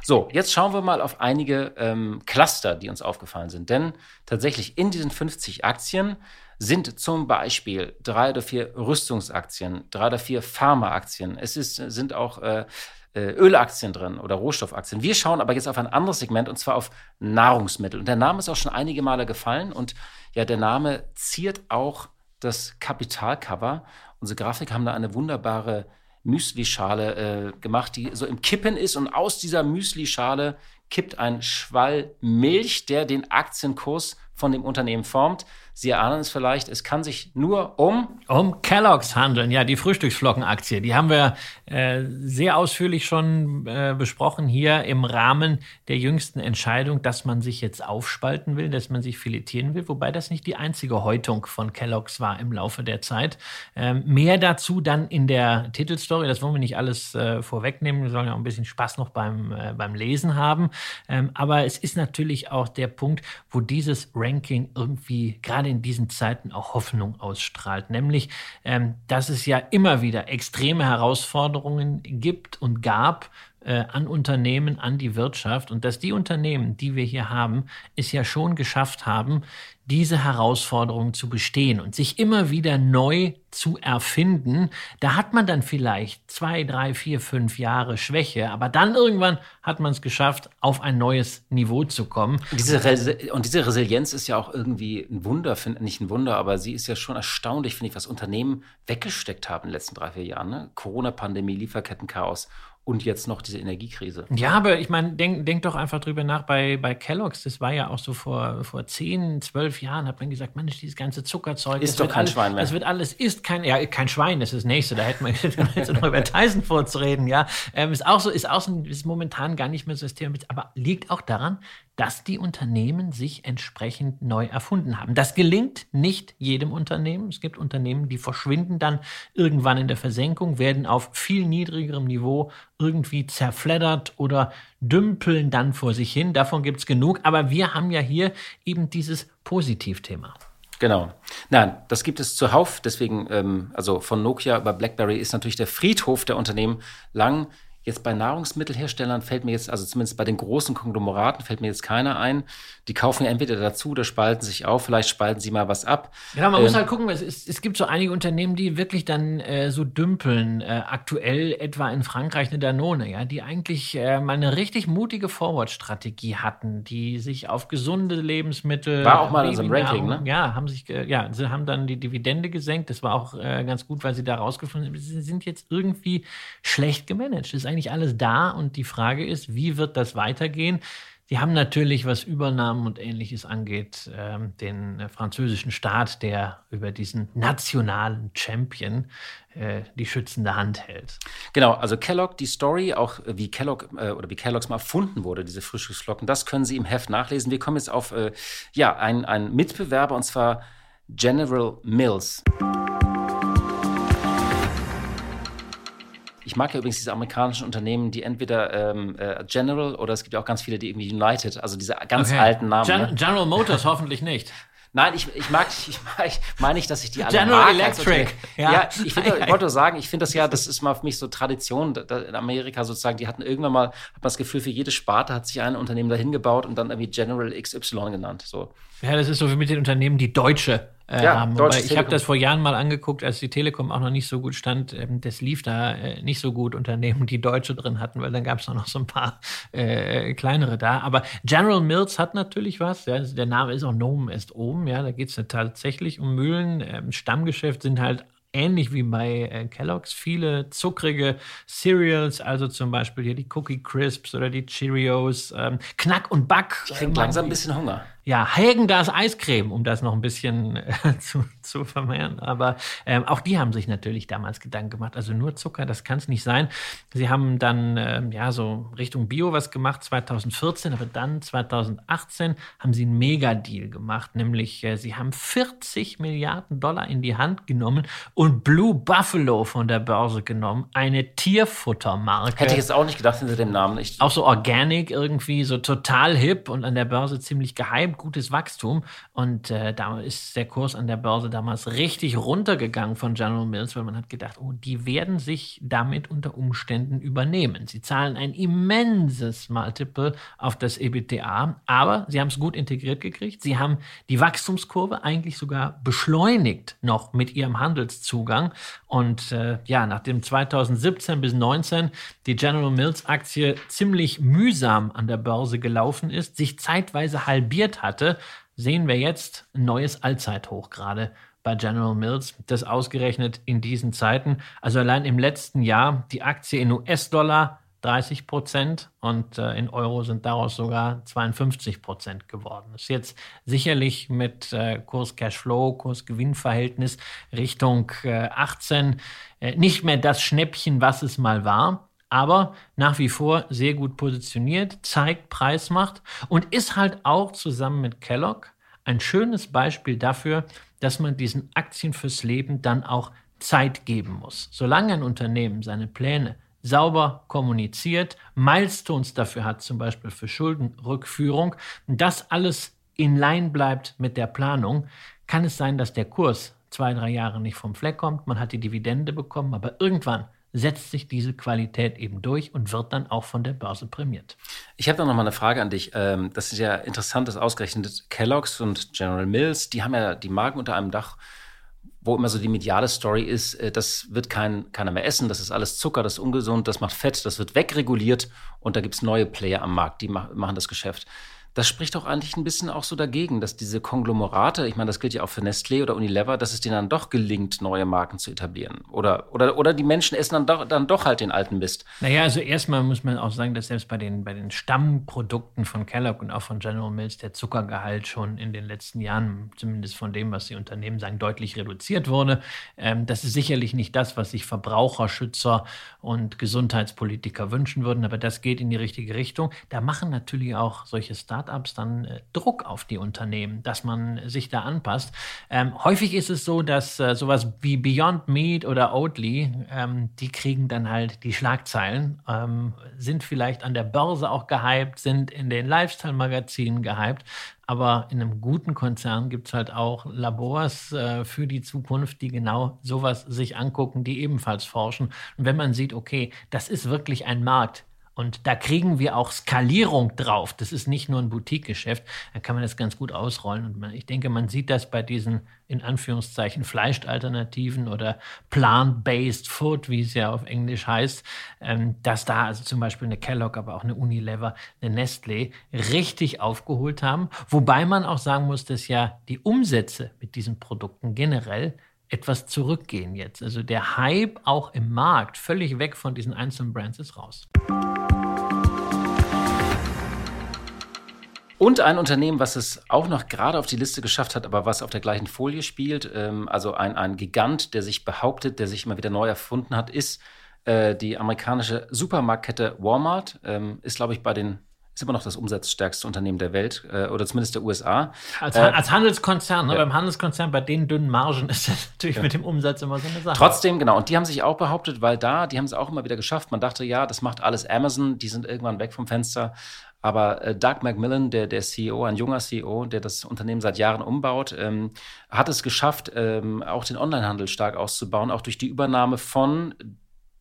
So, jetzt schauen wir mal auf einige ähm, Cluster, die uns aufgefallen sind. Denn tatsächlich in diesen 50 Aktien sind zum Beispiel drei oder vier Rüstungsaktien, drei oder vier Pharmaaktien. Es ist, sind auch äh, äh, Ölaktien drin oder Rohstoffaktien. Wir schauen aber jetzt auf ein anderes Segment und zwar auf Nahrungsmittel. Und der Name ist auch schon einige Male gefallen und ja, der Name ziert auch das Kapitalcover. Unsere Grafik haben da eine wunderbare Müsli-Schale äh, gemacht, die so im Kippen ist und aus dieser Müsli-Schale kippt ein Schwall Milch, der den Aktienkurs von dem Unternehmen formt. Sie erahnen es vielleicht, es kann sich nur um um Kellogg's handeln. Ja, die Frühstücksflockenaktie. Die haben wir äh, sehr ausführlich schon äh, besprochen hier im Rahmen der jüngsten Entscheidung, dass man sich jetzt aufspalten will, dass man sich filetieren will. Wobei das nicht die einzige Häutung von Kellogg's war im Laufe der Zeit. Ähm, mehr dazu dann in der Titelstory. Das wollen wir nicht alles äh, vorwegnehmen. Wir sollen ja auch ein bisschen Spaß noch beim, äh, beim Lesen haben. Ähm, aber es ist natürlich auch der Punkt, wo dieses Ranking irgendwie gerade gerade in diesen Zeiten auch Hoffnung ausstrahlt, nämlich, ähm, dass es ja immer wieder extreme Herausforderungen gibt und gab äh, an Unternehmen, an die Wirtschaft und dass die Unternehmen, die wir hier haben, es ja schon geschafft haben, diese Herausforderungen zu bestehen und sich immer wieder neu zu erfinden. Da hat man dann vielleicht zwei, drei, vier, fünf Jahre Schwäche, aber dann irgendwann hat man es geschafft, auf ein neues Niveau zu kommen. Diese und diese Resilienz ist ja auch irgendwie ein Wunder, nicht ein Wunder, aber sie ist ja schon erstaunlich, finde ich, was Unternehmen weggesteckt haben in den letzten drei, vier Jahren. Ne? Corona-Pandemie, Lieferkettenchaos und jetzt noch diese Energiekrise. Ja, aber ich meine, denk, denk doch einfach drüber nach bei, bei Kellogg's. Das war ja auch so vor, vor 10, 12 Jahren, hat man gesagt, Mensch, dieses ganze Zuckerzeug. Ist doch kein alles, Schwein mehr. Das wird alles, ist kein, ja, kein Schwein, das ist das nächste. Da hätten wir jetzt noch über Tyson vorzureden, ja. Ähm, ist auch so, ist auch so, ist momentan gar nicht mehr so das Thema, aber liegt auch daran, dass die Unternehmen sich entsprechend neu erfunden haben. Das gelingt nicht jedem Unternehmen. Es gibt Unternehmen, die verschwinden dann irgendwann in der Versenkung, werden auf viel niedrigerem Niveau irgendwie zerfleddert oder dümpeln dann vor sich hin. Davon gibt es genug. Aber wir haben ja hier eben dieses Positivthema. Genau. Nein, das gibt es zuhauf. Deswegen, ähm, also von Nokia über BlackBerry ist natürlich der Friedhof der Unternehmen lang Jetzt bei Nahrungsmittelherstellern fällt mir jetzt, also zumindest bei den großen Konglomeraten fällt mir jetzt keiner ein. Die kaufen ja entweder dazu oder spalten sich auf, vielleicht spalten sie mal was ab. Genau, man ähm, muss halt gucken, es, ist, es, gibt so einige Unternehmen, die wirklich dann äh, so dümpeln. Äh, aktuell etwa in Frankreich eine Danone, ja, die eigentlich äh, mal eine richtig mutige Forward-Strategie hatten, die sich auf gesunde Lebensmittel. War auch mal in einem Ranking, ne? Ja, haben sich, ja, sie haben dann die Dividende gesenkt. Das war auch äh, ganz gut, weil sie da rausgefunden haben, sie sind jetzt irgendwie schlecht gemanagt. Das ist eigentlich alles da und die Frage ist, wie wird das weitergehen? Die haben natürlich, was Übernahmen und ähnliches angeht, ähm, den äh, französischen Staat, der über diesen nationalen Champion äh, die schützende Hand hält. Genau, also Kellogg, die Story, auch wie Kellogg äh, oder wie Kellogg's mal erfunden wurde, diese Frühstücksflocken, das können Sie im Heft nachlesen. Wir kommen jetzt auf äh, ja, einen, einen Mitbewerber und zwar General Mills. Ich mag ja übrigens diese amerikanischen Unternehmen, die entweder ähm, äh, General oder es gibt ja auch ganz viele, die irgendwie United, also diese ganz okay. alten Namen. Gen ne? General Motors hoffentlich nicht. Nein, ich, ich mag, ich, meine nicht, dass ich die alle General mag. Electric. Ja, ja ich, find, ich wollte sagen, ich finde das ja, das ist mal für mich so Tradition in Amerika sozusagen. Die hatten irgendwann mal, hat man das Gefühl, für jede Sparte hat sich ein Unternehmen dahin gebaut und dann irgendwie General XY genannt. So. Ja, das ist so wie mit den Unternehmen, die Deutsche äh, ja, haben. Wobei, ich habe das vor Jahren mal angeguckt, als die Telekom auch noch nicht so gut stand. Ähm, das lief da äh, nicht so gut, Unternehmen, die Deutsche drin hatten, weil dann gab es noch so ein paar äh, kleinere da. Aber General Mills hat natürlich was. Ja, der Name ist auch Nomen ist oben. Ja, da geht es tatsächlich um Mühlen. Ähm, Stammgeschäft sind halt ähnlich wie bei äh, Kellogg's viele zuckrige Cereals, also zum Beispiel hier die Cookie Crisps oder die Cheerios, ähm, Knack und Back. Ich kriege langsam ein bisschen Hunger. Ja, Hägendas Eiscreme, um das noch ein bisschen äh, zu, zu vermehren. Aber ähm, auch die haben sich natürlich damals Gedanken gemacht. Also nur Zucker, das kann es nicht sein. Sie haben dann ähm, ja so Richtung Bio was gemacht 2014, aber dann 2018 haben sie einen Megadeal gemacht, nämlich äh, sie haben 40 Milliarden Dollar in die Hand genommen und Blue Buffalo von der Börse genommen, eine Tierfuttermarke. Hätte ich jetzt auch nicht gedacht hinter dem Namen. Ich auch so organic irgendwie, so total hip und an der Börse ziemlich geheim, gutes Wachstum. Und äh, da ist der Kurs an der Börse damals richtig runtergegangen von General Mills, weil man hat gedacht, oh, die werden sich damit unter Umständen übernehmen. Sie zahlen ein immenses Multiple auf das EBITDA, aber sie haben es gut integriert gekriegt. Sie haben die Wachstumskurve eigentlich sogar beschleunigt noch mit ihrem Handelszugang. Und äh, ja, nachdem 2017 bis 2019 die General Mills Aktie ziemlich mühsam an der Börse gelaufen ist, sich zeitweise halbiert hatte, sehen wir jetzt ein neues Allzeithoch gerade bei General Mills, das ausgerechnet in diesen Zeiten, also allein im letzten Jahr die Aktie in US-Dollar 30 Prozent und äh, in Euro sind daraus sogar 52 Prozent geworden. Ist jetzt sicherlich mit äh, Kurs-Cashflow, Kurs-Gewinn-Verhältnis Richtung äh, 18 äh, nicht mehr das Schnäppchen, was es mal war, aber nach wie vor sehr gut positioniert, zeigt Preismacht und ist halt auch zusammen mit Kellogg ein schönes Beispiel dafür, dass man diesen Aktien fürs Leben dann auch Zeit geben muss. Solange ein Unternehmen seine Pläne sauber kommuniziert, Milestones dafür hat, zum Beispiel für Schuldenrückführung, und das alles in Line bleibt mit der Planung, kann es sein, dass der Kurs zwei, drei Jahre nicht vom Fleck kommt, man hat die Dividende bekommen, aber irgendwann setzt sich diese Qualität eben durch und wird dann auch von der Börse prämiert. Ich habe da noch mal eine Frage an dich. Ähm, das ist ja interessant, dass ausgerechnet Kellogg's und General Mills, die haben ja die Marken unter einem Dach wo immer so die mediale Story ist, äh, das wird kein, keiner mehr essen, das ist alles Zucker, das ist ungesund, das macht Fett, das wird wegreguliert und da gibt es neue Player am Markt, die machen das Geschäft das spricht doch eigentlich ein bisschen auch so dagegen, dass diese Konglomerate, ich meine, das gilt ja auch für Nestlé oder Unilever, dass es denen dann doch gelingt, neue Marken zu etablieren. Oder, oder, oder die Menschen essen dann doch, dann doch halt den alten Mist. Naja, also erstmal muss man auch sagen, dass selbst bei den, bei den Stammprodukten von Kellogg und auch von General Mills der Zuckergehalt schon in den letzten Jahren, zumindest von dem, was die Unternehmen sagen, deutlich reduziert wurde. Ähm, das ist sicherlich nicht das, was sich Verbraucherschützer und Gesundheitspolitiker wünschen würden, aber das geht in die richtige Richtung. Da machen natürlich auch solche Startups Startups dann äh, Druck auf die Unternehmen, dass man sich da anpasst. Ähm, häufig ist es so, dass äh, sowas wie Beyond Meat oder Oatly, ähm, die kriegen dann halt die Schlagzeilen, ähm, sind vielleicht an der Börse auch gehypt, sind in den Lifestyle-Magazinen gehypt. Aber in einem guten Konzern gibt es halt auch Labors äh, für die Zukunft, die genau sowas sich angucken, die ebenfalls forschen. Und wenn man sieht, okay, das ist wirklich ein Markt, und da kriegen wir auch Skalierung drauf. Das ist nicht nur ein Boutique-Geschäft. Da kann man das ganz gut ausrollen. Und man, ich denke, man sieht das bei diesen, in Anführungszeichen, Fleischalternativen oder Plant-Based Food, wie es ja auf Englisch heißt, ähm, dass da also zum Beispiel eine Kellogg, aber auch eine Unilever, eine Nestlé richtig aufgeholt haben. Wobei man auch sagen muss, dass ja die Umsätze mit diesen Produkten generell etwas zurückgehen jetzt. Also der Hype auch im Markt, völlig weg von diesen einzelnen Brands, ist raus. Und ein Unternehmen, was es auch noch gerade auf die Liste geschafft hat, aber was auf der gleichen Folie spielt, ähm, also ein, ein Gigant, der sich behauptet, der sich immer wieder neu erfunden hat, ist äh, die amerikanische Supermarktkette Walmart. Ähm, ist, glaube ich, bei den ist immer noch das umsatzstärkste Unternehmen der Welt äh, oder zumindest der USA. Als, äh, als Handelskonzern, ne? ja. beim Handelskonzern, bei den dünnen Margen ist das natürlich ja. mit dem Umsatz immer so eine Sache. Trotzdem, genau. Und die haben sich auch behauptet, weil da, die haben es auch immer wieder geschafft. Man dachte, ja, das macht alles Amazon, die sind irgendwann weg vom Fenster. Aber äh, Doug McMillan, der, der CEO, ein junger CEO, der das Unternehmen seit Jahren umbaut, ähm, hat es geschafft, ähm, auch den Onlinehandel stark auszubauen, auch durch die Übernahme von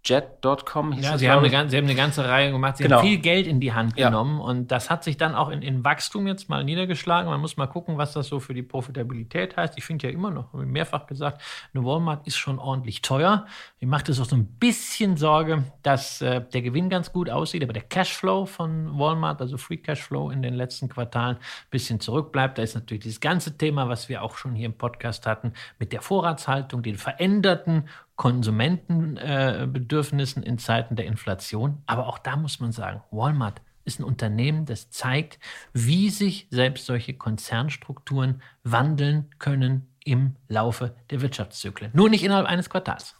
Jet.com hieß Ja, sie haben, eine, sie haben eine ganze Reihe gemacht. Sie genau. haben viel Geld in die Hand genommen ja. und das hat sich dann auch in, in, Wachstum jetzt mal niedergeschlagen. Man muss mal gucken, was das so für die Profitabilität heißt. Ich finde ja immer noch, habe ich mehrfach gesagt, eine Walmart ist schon ordentlich teuer. Mir macht es auch so ein bisschen Sorge, dass äh, der Gewinn ganz gut aussieht, aber der Cashflow von Walmart, also Free Cashflow in den letzten Quartalen, ein bisschen zurückbleibt. Da ist natürlich dieses ganze Thema, was wir auch schon hier im Podcast hatten, mit der Vorratshaltung, den veränderten Konsumentenbedürfnissen äh, in Zeiten der Inflation. Aber auch da muss man sagen, Walmart ist ein Unternehmen, das zeigt, wie sich selbst solche Konzernstrukturen wandeln können im Laufe der Wirtschaftszyklen. Nur nicht innerhalb eines Quartals.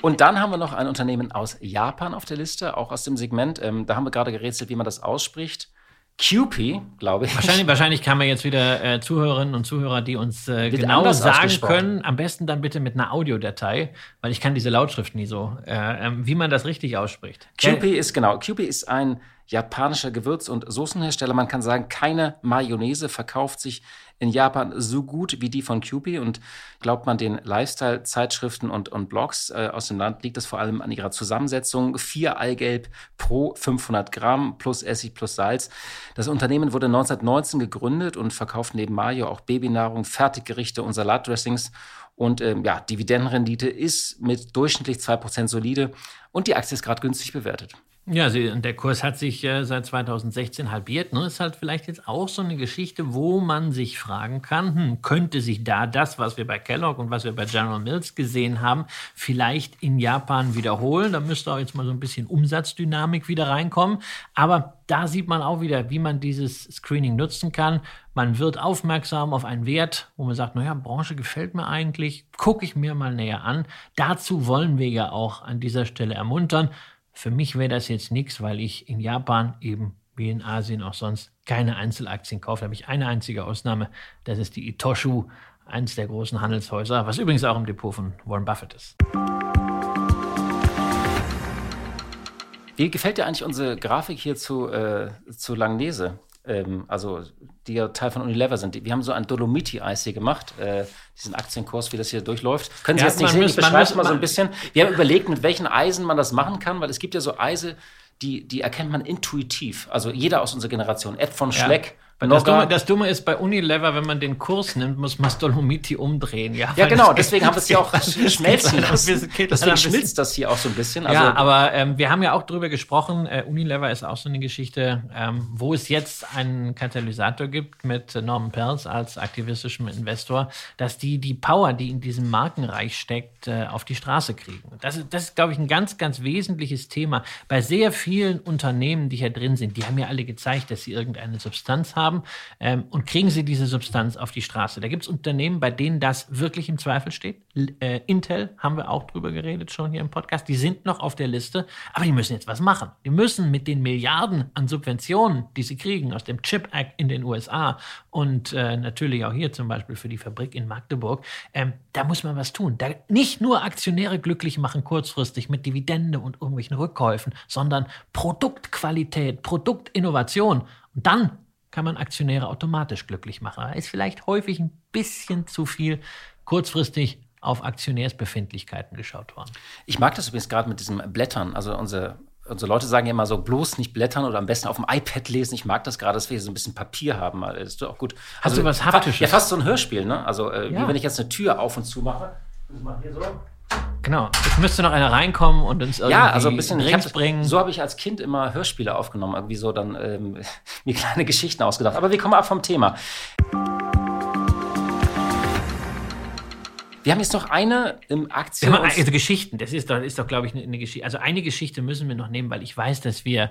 Und dann haben wir noch ein Unternehmen aus Japan auf der Liste, auch aus dem Segment. Ähm, da haben wir gerade gerätselt, wie man das ausspricht. QP, glaube ich. Wahrscheinlich, wahrscheinlich kann man jetzt wieder äh, Zuhörerinnen und Zuhörer, die uns äh, genau sagen können, am besten dann bitte mit einer Audiodatei, weil ich kann diese Lautschrift nie so, äh, ähm, wie man das richtig ausspricht. QP ist genau, QP ist ein japanischer Gewürz- und Soßenhersteller. Man kann sagen, keine Mayonnaise verkauft sich in Japan so gut wie die von Kewpie. Und glaubt man den Lifestyle-Zeitschriften und, und Blogs äh, aus dem Land, liegt das vor allem an ihrer Zusammensetzung. Vier Eigelb pro 500 Gramm plus Essig plus Salz. Das Unternehmen wurde 1919 gegründet und verkauft neben Mayo auch Babynahrung, Fertiggerichte und Salatdressings. Und ähm, ja, Dividendenrendite ist mit durchschnittlich 2% solide und die Aktie ist gerade günstig bewertet. Ja, sie, der Kurs hat sich äh, seit 2016 halbiert. Ne? Ist halt vielleicht jetzt auch so eine Geschichte, wo man sich fragen kann, hm, könnte sich da das, was wir bei Kellogg und was wir bei General Mills gesehen haben, vielleicht in Japan wiederholen? Da müsste auch jetzt mal so ein bisschen Umsatzdynamik wieder reinkommen. Aber da sieht man auch wieder, wie man dieses Screening nutzen kann. Man wird aufmerksam auf einen Wert, wo man sagt, naja, Branche gefällt mir eigentlich, gucke ich mir mal näher an. Dazu wollen wir ja auch an dieser Stelle ermuntern. Für mich wäre das jetzt nichts, weil ich in Japan eben wie in Asien auch sonst keine Einzelaktien kaufe. Da habe ich eine einzige Ausnahme, das ist die Itoshu, eines der großen Handelshäuser, was übrigens auch im Depot von Warren Buffett ist. Wie gefällt dir eigentlich unsere Grafik hier zu, äh, zu Langnese? Ähm, also die ja Teil von Unilever sind. Wir haben so ein Dolomiti-Eis hier gemacht, äh, diesen Aktienkurs, wie das hier durchläuft. Können Sie ja, jetzt nicht sehen, ich beschreibe mal so ein bisschen. Wir haben überlegt, mit welchen Eisen man das machen kann, weil es gibt ja so Eise, die, die erkennt man intuitiv. Also jeder aus unserer Generation. Ed von Schleck. Ja das Dumme, das Dumme, ist, bei Unilever, wenn man den Kurs nimmt, muss man Dolomiti umdrehen. Ja, ja genau, deswegen haben wir es ja auch schmelzen lassen. Deswegen schmilzt das hier auch so ein bisschen. Also, ja, aber ähm, wir haben ja auch drüber gesprochen, äh, Unilever ist auch so eine Geschichte, ähm, wo es jetzt einen Katalysator gibt mit Norman Pelz als aktivistischem Investor, dass die die Power, die in diesem Markenreich steckt, äh, auf die Straße kriegen. Das das ist, glaube ich, ein ganz, ganz wesentliches Thema. Bei sehr vielen Unternehmen, die hier drin sind, die haben ja alle gezeigt, dass sie irgendeine Substanz haben haben ähm, und kriegen sie diese Substanz auf die Straße. Da gibt es Unternehmen, bei denen das wirklich im Zweifel steht. Äh, Intel haben wir auch drüber geredet schon hier im Podcast. Die sind noch auf der Liste, aber die müssen jetzt was machen. Die müssen mit den Milliarden an Subventionen, die sie kriegen aus dem Chip Act in den USA und äh, natürlich auch hier zum Beispiel für die Fabrik in Magdeburg, ähm, da muss man was tun. Da nicht nur Aktionäre glücklich machen kurzfristig mit Dividende und irgendwelchen Rückkäufen, sondern Produktqualität, Produktinnovation. Und dann kann man Aktionäre automatisch glücklich machen. Da ist vielleicht häufig ein bisschen zu viel kurzfristig auf Aktionärsbefindlichkeiten geschaut worden. Ich mag das übrigens gerade mit diesem Blättern. Also unsere, unsere Leute sagen ja immer so, bloß nicht blättern oder am besten auf dem iPad lesen. Ich mag das gerade, dass wir hier so ein bisschen Papier haben. Das ist doch auch gut. Hast also, du was Haptisches? Ja, fast so ein Hörspiel, ne? Also äh, ja. wie wenn ich jetzt eine Tür auf und zu mache. Das mal hier so. Genau. Es müsste noch einer reinkommen und uns irgendwie ja, also ein bisschen Drinks bringen. So habe ich als Kind immer Hörspiele aufgenommen, irgendwie so dann ähm, mir kleine Geschichten ausgedacht. Aber wir kommen ab vom Thema. Wir haben jetzt noch eine im Aktien. Also Geschichten, das ist doch, ist doch glaube ich, eine Geschichte. Also eine Geschichte müssen wir noch nehmen, weil ich weiß, dass wir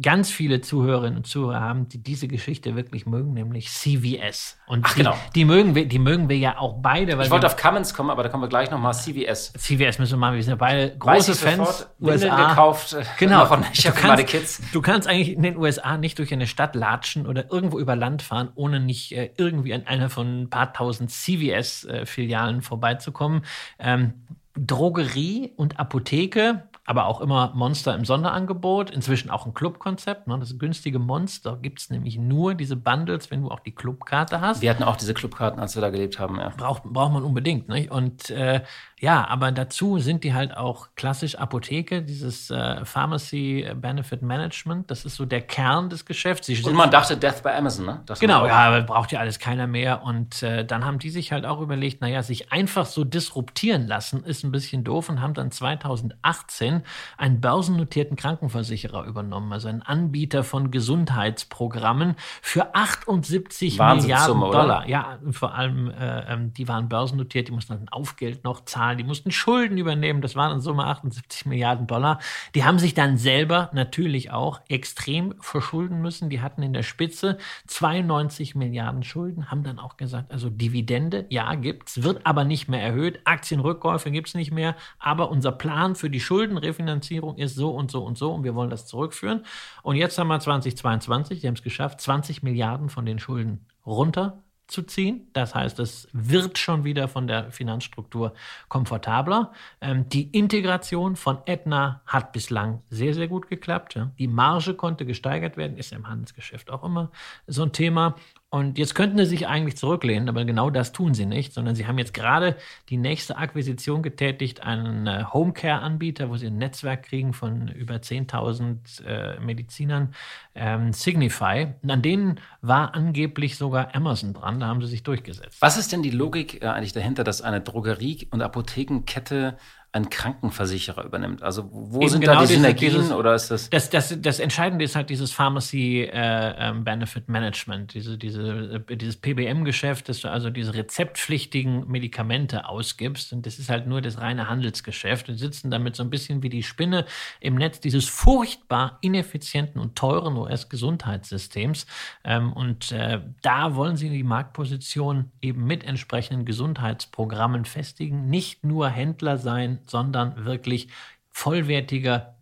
ganz viele Zuhörerinnen und Zuhörer haben, die diese Geschichte wirklich mögen, nämlich CVS. Und Ach, die, genau. die, mögen wir, die mögen wir ja auch beide. ich wollte auf Cummins kommen, aber da kommen wir gleich nochmal CVS. CVS müssen wir machen, wir sind ja beide große Weiß Fans. Sofort, USA. gekauft. Äh, genau. Von, ich du, kannst, Kids. du kannst eigentlich in den USA nicht durch eine Stadt latschen oder irgendwo über Land fahren, ohne nicht äh, irgendwie an einer von ein paar tausend CVS-Filialen äh, vorbeizukommen. Ähm, Drogerie und Apotheke aber auch immer Monster im Sonderangebot. Inzwischen auch ein Clubkonzept. Ne? Das günstige Monster gibt es nämlich nur diese Bundles, wenn du auch die Clubkarte hast. Wir hatten auch diese Clubkarten, als wir da gelebt haben. Ja. Braucht, braucht man unbedingt. Nicht? Und äh, ja, aber dazu sind die halt auch klassisch Apotheke, dieses äh, Pharmacy Benefit Management. Das ist so der Kern des Geschäfts. Sie und man dachte Death by Amazon, ne? Das genau, ja, braucht ja alles keiner mehr. Und äh, dann haben die sich halt auch überlegt, naja, sich einfach so disruptieren lassen, ist ein bisschen doof und haben dann 2018 einen börsennotierten Krankenversicherer übernommen, also einen Anbieter von Gesundheitsprogrammen für 78 Milliarden Dollar. Oder? Ja, vor allem, äh, ähm, die waren börsennotiert, die mussten dann Aufgeld noch zahlen zahlen, die mussten Schulden übernehmen, das waren in Summe 78 Milliarden Dollar. Die haben sich dann selber natürlich auch extrem verschulden müssen. Die hatten in der Spitze 92 Milliarden Schulden, haben dann auch gesagt, also Dividende, ja, gibt's, wird aber nicht mehr erhöht, Aktienrückkäufe gibt's nicht mehr, aber unser Plan für die Schuldenrefinanzierung ist so und so und so und wir wollen das zurückführen. Und jetzt haben wir 2022, die haben es geschafft, 20 Milliarden von den Schulden runter zu ziehen. Das heißt, es wird schon wieder von der Finanzstruktur komfortabler. Ähm, die Integration von Aetna hat bislang sehr, sehr gut geklappt. Ja. Die Marge konnte gesteigert werden, ist im Handelsgeschäft auch immer so ein Thema. Und jetzt könnten sie sich eigentlich zurücklehnen, aber genau das tun sie nicht, sondern sie haben jetzt gerade die nächste Akquisition getätigt, einen äh, Homecare-Anbieter, wo sie ein Netzwerk kriegen von über 10.000 äh, Medizinern, ähm, Signify. Und an denen war angeblich sogar Amazon dran, da haben sie sich durchgesetzt. Was ist denn die Logik äh, eigentlich dahinter, dass eine Drogerie- und Apothekenkette ein Krankenversicherer übernimmt. Also wo Eben sind genau da die Synergien dieses, oder ist das, das? Das, das Entscheidende ist halt dieses Pharmacy äh, ähm, Benefit Management, diese, diese, äh, dieses PBM-Geschäft, dass du also diese rezeptpflichtigen Medikamente ausgibst. Und das ist halt nur das reine Handelsgeschäft. Und sitzen damit so ein bisschen wie die Spinne im Netz dieses furchtbar ineffizienten und teuren US-Gesundheitssystems. Ähm, und äh, da wollen sie die Marktposition eben mit entsprechenden Gesundheitsprogrammen festigen. Nicht nur Händler sein, sondern wirklich vollwertiger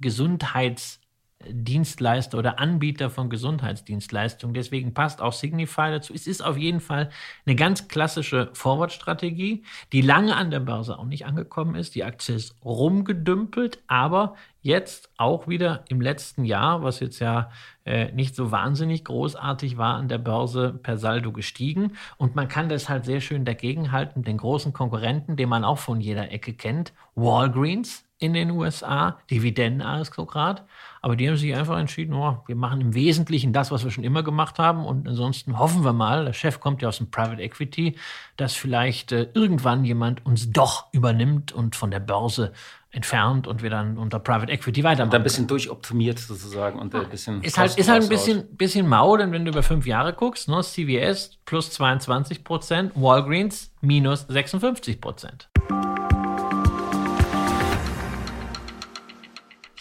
Gesundheitsdienstleister oder Anbieter von Gesundheitsdienstleistungen. Deswegen passt auch Signify dazu. Es ist auf jeden Fall eine ganz klassische Forward-Strategie, die lange an der Börse auch nicht angekommen ist. Die Aktie ist rumgedümpelt, aber jetzt auch wieder im letzten Jahr, was jetzt ja äh, nicht so wahnsinnig großartig war an der Börse, per Saldo gestiegen. Und man kann das halt sehr schön dagegenhalten, den großen Konkurrenten, den man auch von jeder Ecke kennt, Walgreens in den USA, Dividendenaristokrat. Aber die haben sich einfach entschieden, oh, wir machen im Wesentlichen das, was wir schon immer gemacht haben. Und ansonsten hoffen wir mal, der Chef kommt ja aus dem Private Equity, dass vielleicht äh, irgendwann jemand uns doch übernimmt und von der Börse entfernt und wir dann unter Private Equity weitermachen. Und dann ein bisschen durchoptimiert sozusagen und ein bisschen. Ist halt, ist halt ein bisschen, bisschen mau, denn wenn du über fünf Jahre guckst, ne, CVS plus 22 Prozent, Walgreens minus 56 Prozent.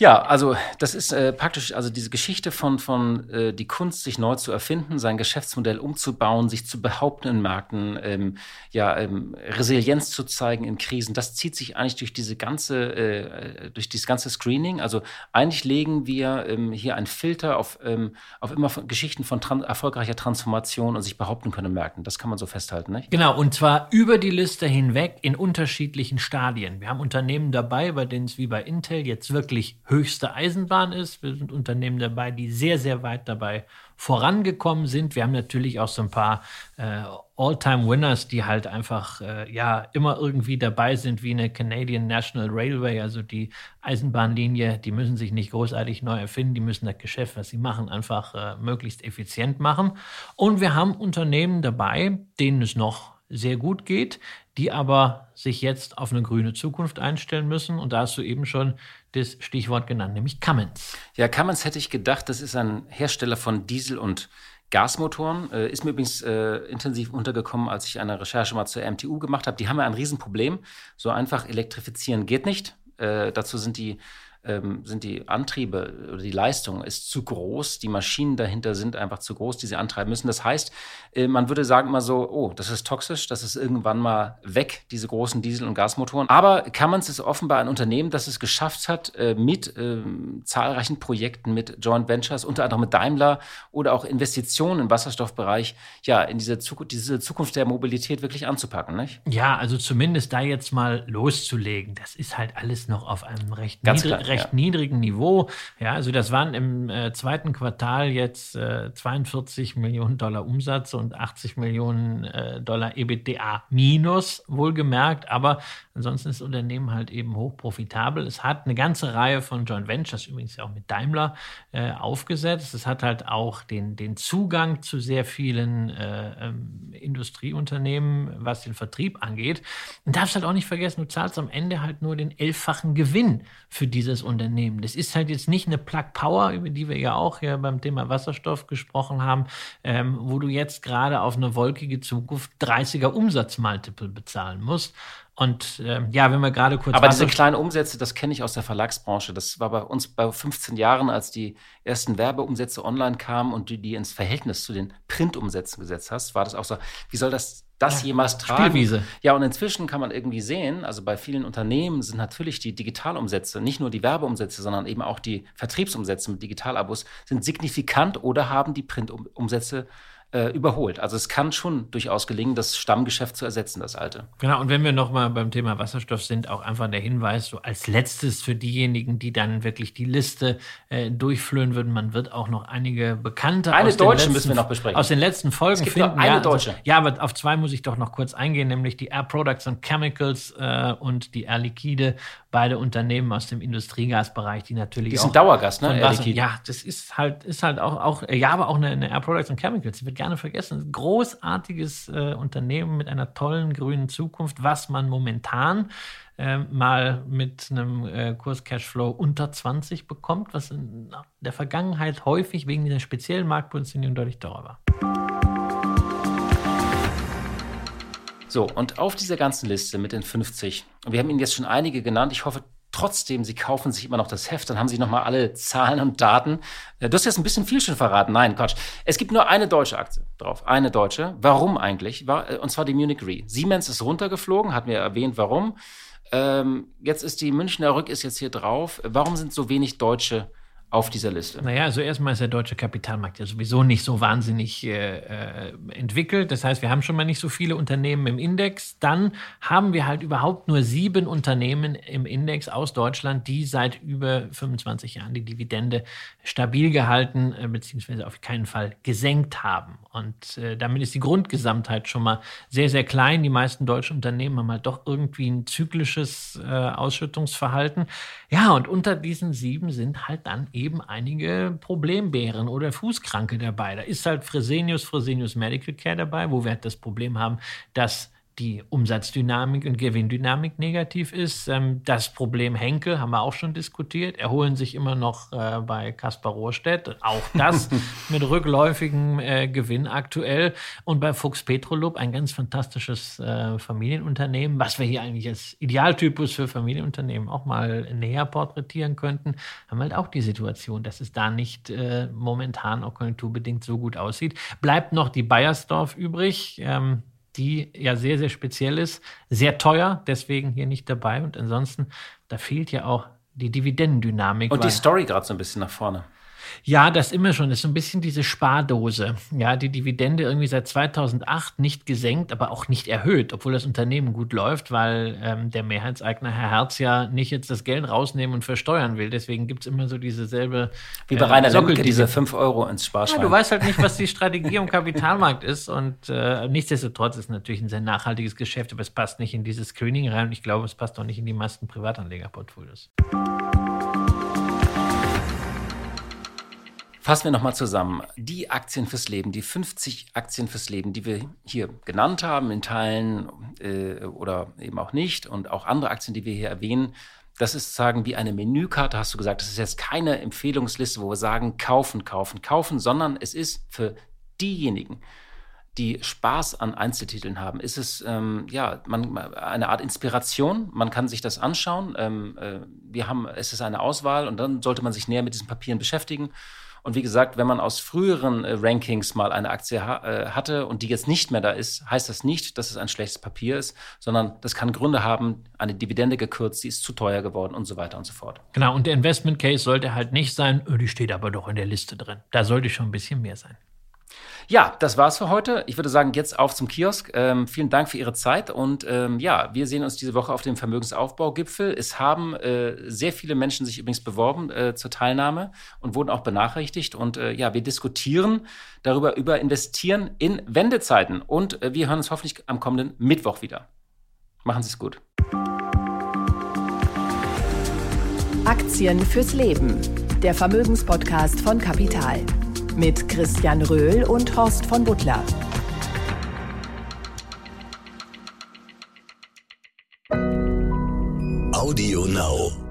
Ja, also das ist äh, praktisch also diese Geschichte von, von äh, die Kunst, sich neu zu erfinden, sein Geschäftsmodell umzubauen, sich zu behaupten in Märkten, ähm, ja, ähm, Resilienz zu zeigen in Krisen. Das zieht sich eigentlich durch diese ganze, äh, durch dieses ganze Screening. Also eigentlich legen wir ähm, hier einen Filter auf, ähm, auf immer von Geschichten von tran erfolgreicher Transformation und sich behaupten können in Märkten. Das kann man so festhalten, nicht? Genau, und zwar über die Liste hinweg in unterschiedlichen Stadien. Wir haben Unternehmen dabei, bei denen es wie bei Intel jetzt wirklich höchste Eisenbahn ist. Wir sind Unternehmen dabei, die sehr, sehr weit dabei vorangekommen sind. Wir haben natürlich auch so ein paar äh, All-Time-Winners, die halt einfach äh, ja immer irgendwie dabei sind, wie eine Canadian National Railway, also die Eisenbahnlinie. Die müssen sich nicht großartig neu erfinden, die müssen das Geschäft, was sie machen, einfach äh, möglichst effizient machen. Und wir haben Unternehmen dabei, denen es noch sehr gut geht, die aber sich jetzt auf eine grüne Zukunft einstellen müssen. Und da hast du eben schon das Stichwort genannt, nämlich Cummins. Ja, Cummins hätte ich gedacht, das ist ein Hersteller von Diesel- und Gasmotoren. Äh, ist mir übrigens äh, intensiv untergekommen, als ich eine Recherche mal zur MTU gemacht habe. Die haben ja ein Riesenproblem. So einfach elektrifizieren geht nicht. Äh, dazu sind die ähm, sind die Antriebe oder die Leistung ist zu groß, die Maschinen dahinter sind einfach zu groß, die sie antreiben müssen. Das heißt, äh, man würde sagen immer so, oh, das ist toxisch, das ist irgendwann mal weg, diese großen Diesel- und Gasmotoren. Aber Cummins ist offenbar ein Unternehmen, das es geschafft hat, äh, mit äh, zahlreichen Projekten, mit Joint Ventures, unter anderem mit Daimler oder auch Investitionen im Wasserstoffbereich, ja, in diese, Zukunft, diese Zukunft der Mobilität wirklich anzupacken, nicht? Ja, also zumindest da jetzt mal loszulegen, das ist halt alles noch auf einem recht Ganz niedrig, recht ja. niedrigen Niveau. Ja, also das waren im äh, zweiten Quartal jetzt äh, 42 Millionen Dollar Umsatz und 80 Millionen äh, Dollar EBITDA minus, wohlgemerkt. Aber ansonsten ist das Unternehmen halt eben hoch profitabel. Es hat eine ganze Reihe von Joint Ventures, übrigens auch mit Daimler, äh, aufgesetzt. Es hat halt auch den, den Zugang zu sehr vielen äh, ähm, Industrieunternehmen, was den Vertrieb angeht. Und darfst halt auch nicht vergessen, du zahlst am Ende halt nur den elffachen Gewinn für dieses spannendes Unternehmen. Das ist halt jetzt nicht eine Plug Power, über die wir ja auch hier beim Thema Wasserstoff gesprochen haben, ähm, wo du jetzt gerade auf eine wolkige Zukunft 30er Umsatzmultiple bezahlen musst. Und äh, ja, wenn wir gerade kurz. Aber diese kleinen Umsätze, das kenne ich aus der Verlagsbranche. Das war bei uns bei 15 Jahren, als die ersten Werbeumsätze online kamen und du die ins Verhältnis zu den Printumsätzen gesetzt hast, war das auch so. Wie soll das das ja, jemals tragen? Spielwiese. Ja, und inzwischen kann man irgendwie sehen, also bei vielen Unternehmen sind natürlich die Digitalumsätze, nicht nur die Werbeumsätze, sondern eben auch die Vertriebsumsätze mit Digitalabos, sind signifikant oder haben die Printumsätze äh, überholt. Also es kann schon durchaus gelingen, das Stammgeschäft zu ersetzen, das alte. Genau, und wenn wir nochmal beim Thema Wasserstoff sind, auch einfach der Hinweis, so als letztes für diejenigen, die dann wirklich die Liste äh, durchflöhen würden, man wird auch noch einige bekannte eine aus deutsche letzten, müssen wir noch besprechen. Aus den letzten Folgen es gibt finden. Eine ja, deutsche. Also, ja, aber auf zwei muss ich doch noch kurz eingehen, nämlich die Air Products and Chemicals äh, und die Air Liquide, beide Unternehmen aus dem Industriegasbereich, die natürlich die sind Dauergast, ne? Wasser, ja, das ist halt, ist halt auch, auch ja, aber auch eine, eine Air Products and Chemicals, die wird gerne vergessen. Großartiges äh, Unternehmen mit einer tollen grünen Zukunft, was man momentan äh, mal mit einem äh, Kurs Cashflow unter 20 bekommt, was in der Vergangenheit häufig wegen dieser speziellen Marktpositionierung deutlich teurer war. So, und auf dieser ganzen Liste mit den 50, und wir haben Ihnen jetzt schon einige genannt, ich hoffe, trotzdem, Sie kaufen sich immer noch das Heft, dann haben Sie nochmal alle Zahlen und Daten. Äh, du hast jetzt ein bisschen viel schon verraten. Nein, Quatsch. Es gibt nur eine deutsche Aktie drauf. Eine deutsche. Warum eigentlich? Äh, und zwar die Munich Re. Siemens ist runtergeflogen, hatten wir erwähnt, warum. Ähm, jetzt ist die Münchner Rück ist jetzt hier drauf. Warum sind so wenig deutsche auf dieser Liste? Naja, also erstmal ist der deutsche Kapitalmarkt ja sowieso nicht so wahnsinnig äh, äh, entwickelt. Das heißt, wir haben schon mal nicht so viele Unternehmen im Index. Dann haben wir halt überhaupt nur sieben Unternehmen im Index aus Deutschland, die seit über 25 Jahren die Dividende stabil gehalten äh, beziehungsweise auf keinen Fall gesenkt haben. Und äh, damit ist die Grundgesamtheit schon mal sehr, sehr klein. Die meisten deutschen Unternehmen haben halt doch irgendwie ein zyklisches äh, Ausschüttungsverhalten. Ja, und unter diesen sieben sind halt dann eben eben einige Problembären oder Fußkranke dabei. Da ist halt Fresenius, Fresenius Medical Care dabei, wo wir halt das Problem haben, dass die Umsatzdynamik und Gewinndynamik negativ ist. Ähm, das Problem Henkel haben wir auch schon diskutiert. Erholen sich immer noch äh, bei Kaspar Rohrstedt. Auch das mit rückläufigem äh, Gewinn aktuell. Und bei Fuchs Petrolub ein ganz fantastisches äh, Familienunternehmen, was wir hier eigentlich als Idealtypus für Familienunternehmen auch mal näher porträtieren könnten, haben wir halt auch die Situation, dass es da nicht momentan auch konjunkturbedingt so gut aussieht. Bleibt noch die Bayersdorf übrig. Ähm, die ja sehr, sehr speziell ist, sehr teuer, deswegen hier nicht dabei. Und ansonsten, da fehlt ja auch die Dividendendynamik. Und die Story gerade so ein bisschen nach vorne. Ja, das immer schon. Das ist so ein bisschen diese Spardose. Ja, die Dividende irgendwie seit 2008 nicht gesenkt, aber auch nicht erhöht, obwohl das Unternehmen gut läuft, weil ähm, der Mehrheitseigner Herr Herz ja nicht jetzt das Geld rausnehmen und versteuern will. Deswegen gibt es immer so diese selbe. Wie bei äh, Rainer Lemke, diese 5 Euro ins Sparschwein. Ja, du weißt halt nicht, was die Strategie im Kapitalmarkt ist. Und äh, nichtsdestotrotz ist es natürlich ein sehr nachhaltiges Geschäft, aber es passt nicht in dieses Screening rein. Und ich glaube, es passt auch nicht in die meisten Privatanlegerportfolios. Fassen wir nochmal zusammen. Die Aktien fürs Leben, die 50 Aktien fürs Leben, die wir hier genannt haben, in Teilen äh, oder eben auch nicht, und auch andere Aktien, die wir hier erwähnen, das ist sagen wie eine Menükarte, hast du gesagt. Das ist jetzt keine Empfehlungsliste, wo wir sagen, kaufen, kaufen, kaufen, sondern es ist für diejenigen, die Spaß an Einzeltiteln haben, ist es ähm, ja man, eine Art Inspiration. Man kann sich das anschauen. Ähm, äh, wir haben, es ist eine Auswahl und dann sollte man sich näher mit diesen Papieren beschäftigen und wie gesagt, wenn man aus früheren äh, Rankings mal eine Aktie ha äh, hatte und die jetzt nicht mehr da ist, heißt das nicht, dass es ein schlechtes Papier ist, sondern das kann Gründe haben, eine Dividende gekürzt, die ist zu teuer geworden und so weiter und so fort. Genau, und der Investment Case sollte halt nicht sein, oh, die steht aber doch in der Liste drin. Da sollte schon ein bisschen mehr sein. Ja, das war's für heute. Ich würde sagen, jetzt auf zum Kiosk. Ähm, vielen Dank für Ihre Zeit und ähm, ja, wir sehen uns diese Woche auf dem Vermögensaufbaugipfel. Es haben äh, sehr viele Menschen sich übrigens beworben äh, zur Teilnahme und wurden auch benachrichtigt und äh, ja, wir diskutieren darüber über Investieren in Wendezeiten und äh, wir hören uns hoffentlich am kommenden Mittwoch wieder. Machen Sie es gut. Aktien fürs Leben. Der Vermögenspodcast von Kapital mit Christian Röhl und Horst von Butler. Audio Now.